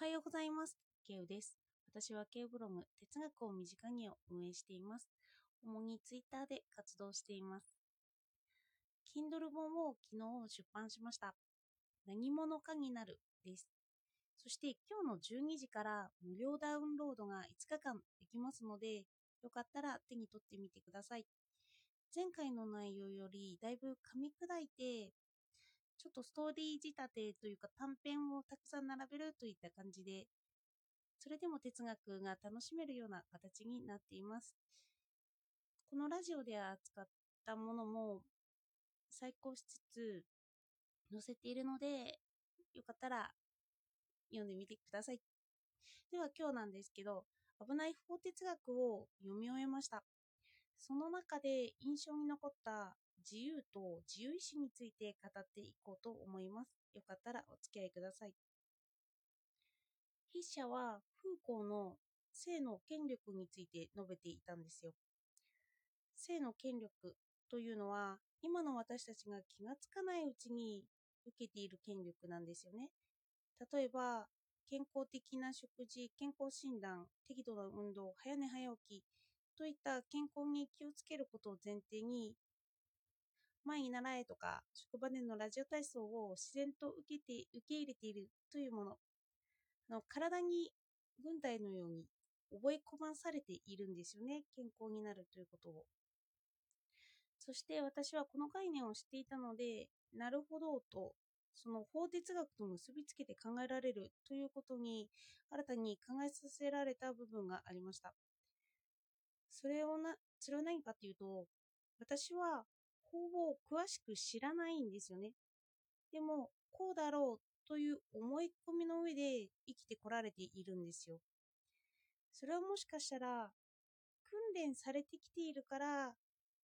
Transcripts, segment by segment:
はようございます。ケウです。私はケウブログ、哲学を身近にを運営しています。主にツイッターで活動しています。Kindle 本を昨日出版しました。何者かになるです。そして今日の12時から無料ダウンロードが5日間できますので、よかったら手に取ってみてください。前回の内容よりだいぶ噛み砕いて、ちょっとストーリー仕立てというか短編をたくさん並べるといった感じで、それでも哲学が楽しめるような形になっています。このラジオで扱ったものも再考しつつ載せているので、よかったら読んでみてください。では今日なんですけど、危ない法哲学を読み終えました。その中で印象に残った自由と自由意志について語っていこうと思います。よかったらお付き合いください。筆者はフーコーの性の権力について述べていたんですよ。性の権力というのは今の私たちが気がつかないうちに受けている権力なんですよね。例えば健康的な食事、健康診断、適度な運動、早寝早起きといった健康に気をつけることを前提に前に習えとか職場でのラジオ体操を自然と受けて受け入れているというもの。あの体に軍隊のように覚え込まされているんですよね。健康になるということを。そして私はこの概念を知っていたのでなるほどとその法哲学と結びつけて考えられるということに新たに考えさせられた部分がありました。それをなそれは何かというと私は法を詳しく知らないんですよね。でも、こうだろうという思い込みの上で生きてこられているんですよ。それはもしかしたら、訓練されてきているから、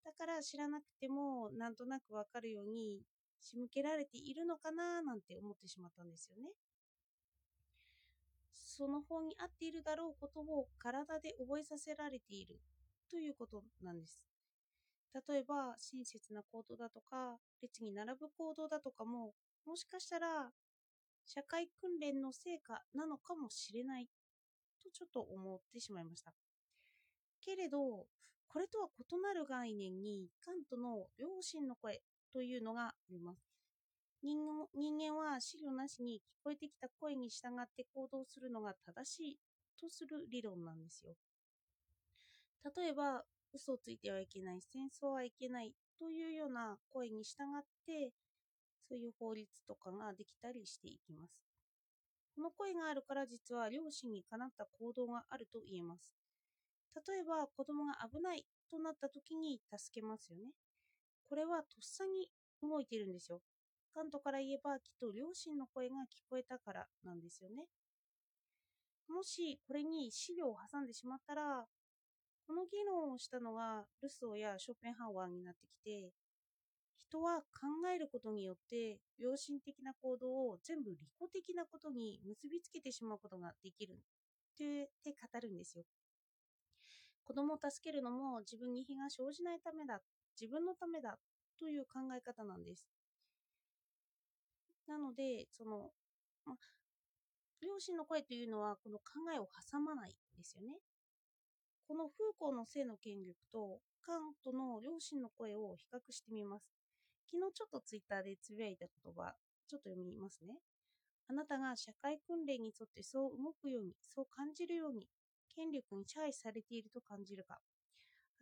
だから知らなくてもなんとなくわかるように仕向けられているのかななんて思ってしまったんですよね。その方に合っているだろうことを体で覚えさせられているということなんです。例えば親切な行動だとか列に並ぶ行動だとかももしかしたら社会訓練の成果なのかもしれないとちょっと思ってしまいました。けれどこれとは異なる概念にカントの良心の声というのがあります。人間は資料なしに聞こえてきた声に従って行動するのが正しいとする理論なんですよ。例えば嘘をついてはいけない、戦争はいけないというような声に従って、そういう法律とかができたりしていきます。この声があるから実は両親にかなった行動があると言えます。例えば子供が危ないとなった時に助けますよね。これはとっさに動いてるんですよ。カントから言えばきっと両親の声が聞こえたからなんですよね。もしこれに資料を挟んでしまったらこの議論をしたのがルソーやショーペンハワーになってきて人は考えることによって良心的な行動を全部利己的なことに結びつけてしまうことができるって語るんですよ。子供を助けるのも自分に非が生じないためだ自分のためだという考え方なんです。なのでその、ま、両親の声というのはこの考えを挟まないんですよね。このフーコーの性の権力とカントの両親の声を比較してみます。昨日ちょっとツイッターでつぶやいた言葉、ちょっと読みますね。あなたが社会訓練に沿ってそう動くように、そう感じるように、権力に支配されていると感じるか。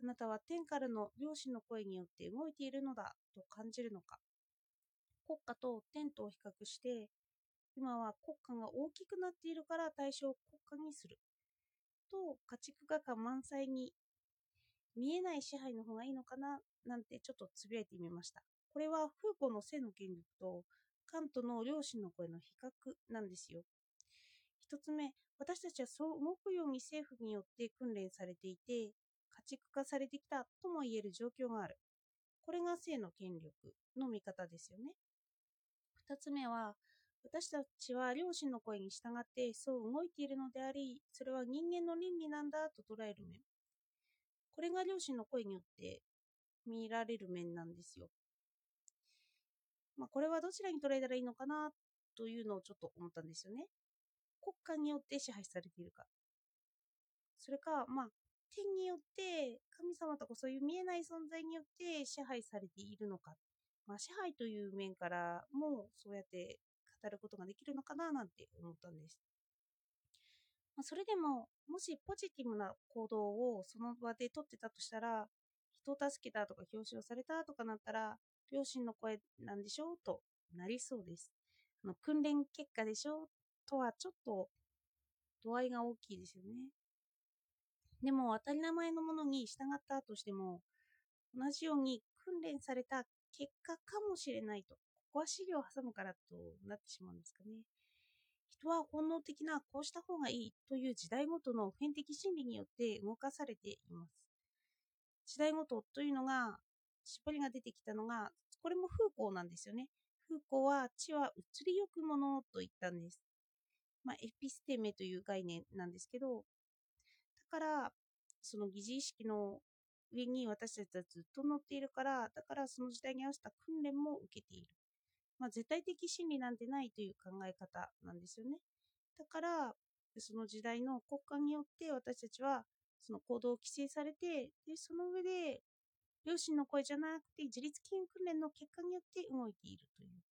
あなたは天からの両親の声によって動いているのだと感じるのか。国家と天とを比較して、今は国家が大きくなっているから対象を国家にする。と家畜画感満載に見えない支配の方がいいのかななんてちょっとつぶやいてみました。これはフーコの性の権力とカントの両親の声の比較なんですよ。一つ目、私たちはそう動くように政府によって訓練されていて、家畜化されてきたとも言える状況がある。これが性の権力の見方ですよね。二つ目は、私たちは両親の声に従ってそう動いているのであり、それは人間の倫理なんだと捉える面。これが両親の声によって見られる面なんですよ。まあ、これはどちらに捉えたらいいのかなというのをちょっと思ったんですよね。国家によって支配されているか。それか、まあ、天によって神様とかそういう見えない存在によって支配されているのか。まあ、支配という面からもそうやって語ることができるのかななんて思ったんです。まあ、それでも、もしポジティブな行動をその場で取ってたとしたら、人を助けたとか表彰されたとかなったら、両親の声なんでしょう？となりそうです。あの訓練結果でしょ？うとはちょっと度合いが大きいですよね。でも当たり前のものに従ったとしても同じように訓練された結果かもしれないとここは資料を挟むからとなってしまうんですかね。人は本能的なこうした方がいいという時代ごとの普遍的心理によって動かされています。時代ごとというのが絞りが出てきたのがこれも風光なんですよね。風光は地は移りゆくものと言ったんです。まあ、エピステメという概念なんですけどだから、その疑似意識の上に私たちはずっと乗っているから、だからその時代に合わせた訓練も受けている。まあ、絶対的真理なんてないという考え方なんですよね。だから、その時代の国家によって私たちはその行動を規制されて、でその上で両親の声じゃなくて自律筋訓練の結果によって動いているという。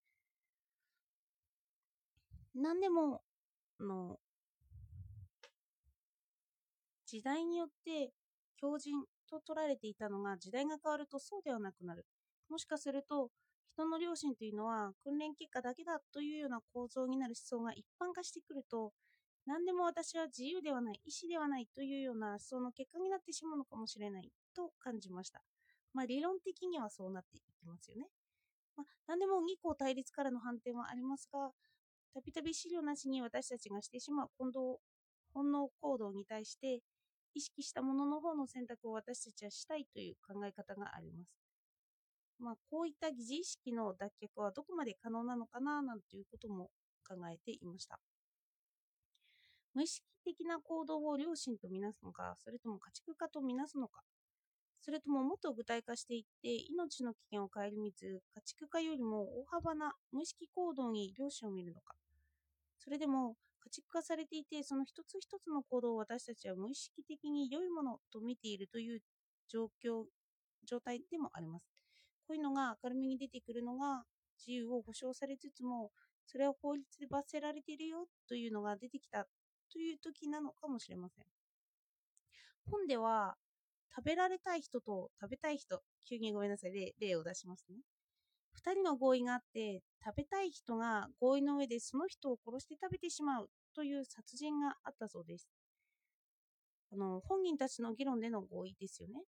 何でもの時代によって強靭と取られていたのが時代が変わるとそうではなくなる。もしかすると人の良心というのは訓練結果だけだというような構造になる思想が一般化してくると何でも私は自由ではない、意思ではないというような思想の結果になってしまうのかもしれないと感じました。まあ理論的にはそうなっていきますよね。まあ、何でも二項対立からの反転はありますが、たびたび資料なしに私たちがしてしまう本能行動に対して意識したものの方の選択を私たちはしたいという考え方があります。まあ、こういった疑似意識の脱却はどこまで可能なのかななんていうことも考えていました。無意識的な行動を良心とみなすのか、それとも家畜化とみなすのか、それとももっと具体化していって命の危険を顧みず家畜化よりも大幅な無意識行動に良心を見るのか、それでも家畜化されていて、その一つ一つの行動を私たちは無意識的に良いものと見ているという状況、状態でもあります。こういうのが明るみに出てくるのが自由を保障されつつも、それは法律で罰せられているよというのが出てきたという時なのかもしれません。本では、食べられたい人と食べたい人、急にごめんなさい、例例を出しますね。2人の合意があって食べたい人が合意の上でその人を殺して食べてしまうという殺人があったそうです。あの本人たちの議論での合意ですよね。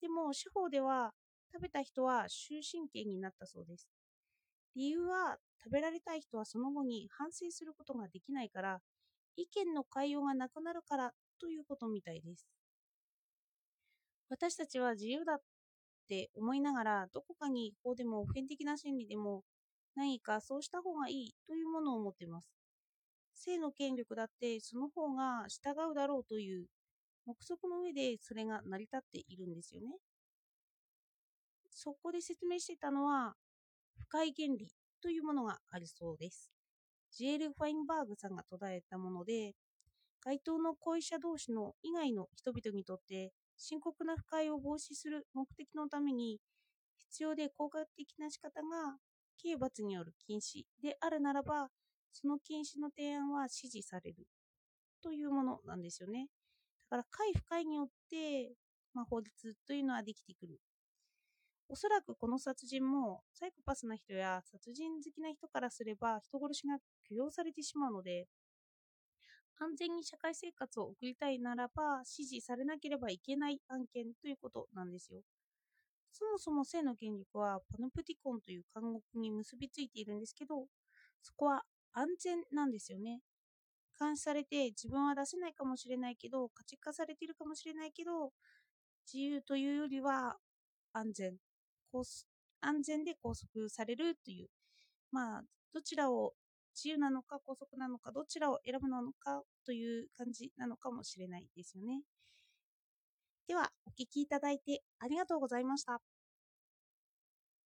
でも司法では食べた人は終身刑になったそうです。理由は食べられたい人はその後に反省することができないから意見の変えようがなくなるからということみたいです。私たちは自由だって思いながら、どこかに法でも普遍的な心理でも何かそうした方がいいというものを持っています。性の権力だってその方が従うだろうという目測の上でそれが成り立っているんですよね。そこで説明してたのは、不快原理というものがあるそうです。ジエル・ファインバーグさんが途絶えたもので、該当の行為者同士の以外の人々にとって深刻な不快を防止する目的のために必要で効果的な仕方が刑罰による禁止であるならばその禁止の提案は支持されるというものなんですよね。だから快不快によって、まあ、法律というのはできてくる。おそらくこの殺人もサイコパスな人や殺人好きな人からすれば人殺しが許容されてしまうので安全に社会生活を送りたいならば支持されなければいけない案件ということなんですよ。そもそも性の権力はパノプティコンという監獄に結びついているんですけど、そこは安全なんですよね。監視されて自分は出せないかもしれないけど、価値化されているかもしれないけど、自由というよりは安全。安全で拘束されるという、まあ、どちらを自由なのか拘束なのかどちらを選ぶのかという感じなのかもしれないですよね。では、お聴きいただいてありがとうございました。